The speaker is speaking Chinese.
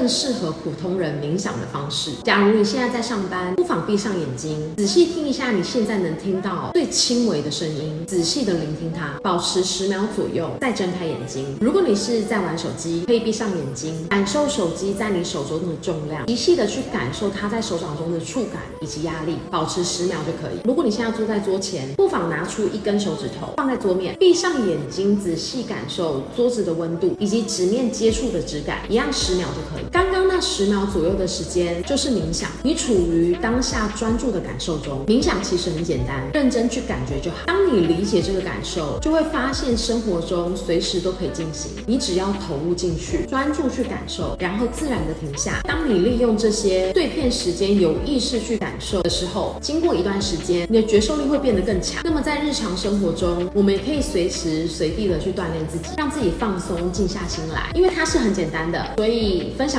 更适合普通人冥想的方式。假如你现在在上班，不妨闭上眼睛，仔细听一下你现在能听到最轻微的声音，仔细的聆听它，保持十秒左右，再睁开眼睛。如果你是在玩手机，可以闭上眼睛，感受手机在你手中的重量，仔细的去感受它在手掌中的触感以及压力，保持十秒就可以。如果你现在坐在桌前，不妨拿出一根手指头放在桌面，闭上眼睛，仔细感受桌子的温度以及纸面接触的质感，一样十秒就可以。那十秒左右的时间就是冥想，你处于当下专注的感受中。冥想其实很简单，认真去感觉就好。当你理解这个感受，就会发现生活中随时都可以进行。你只要投入进去，专注去感受，然后自然的停下。当你利用这些碎片时间有意识去感受的时候，经过一段时间，你的觉受力会变得更强。那么在日常生活中，我们也可以随时随地的去锻炼自己，让自己放松、静下心来。因为它是很简单的，所以分享。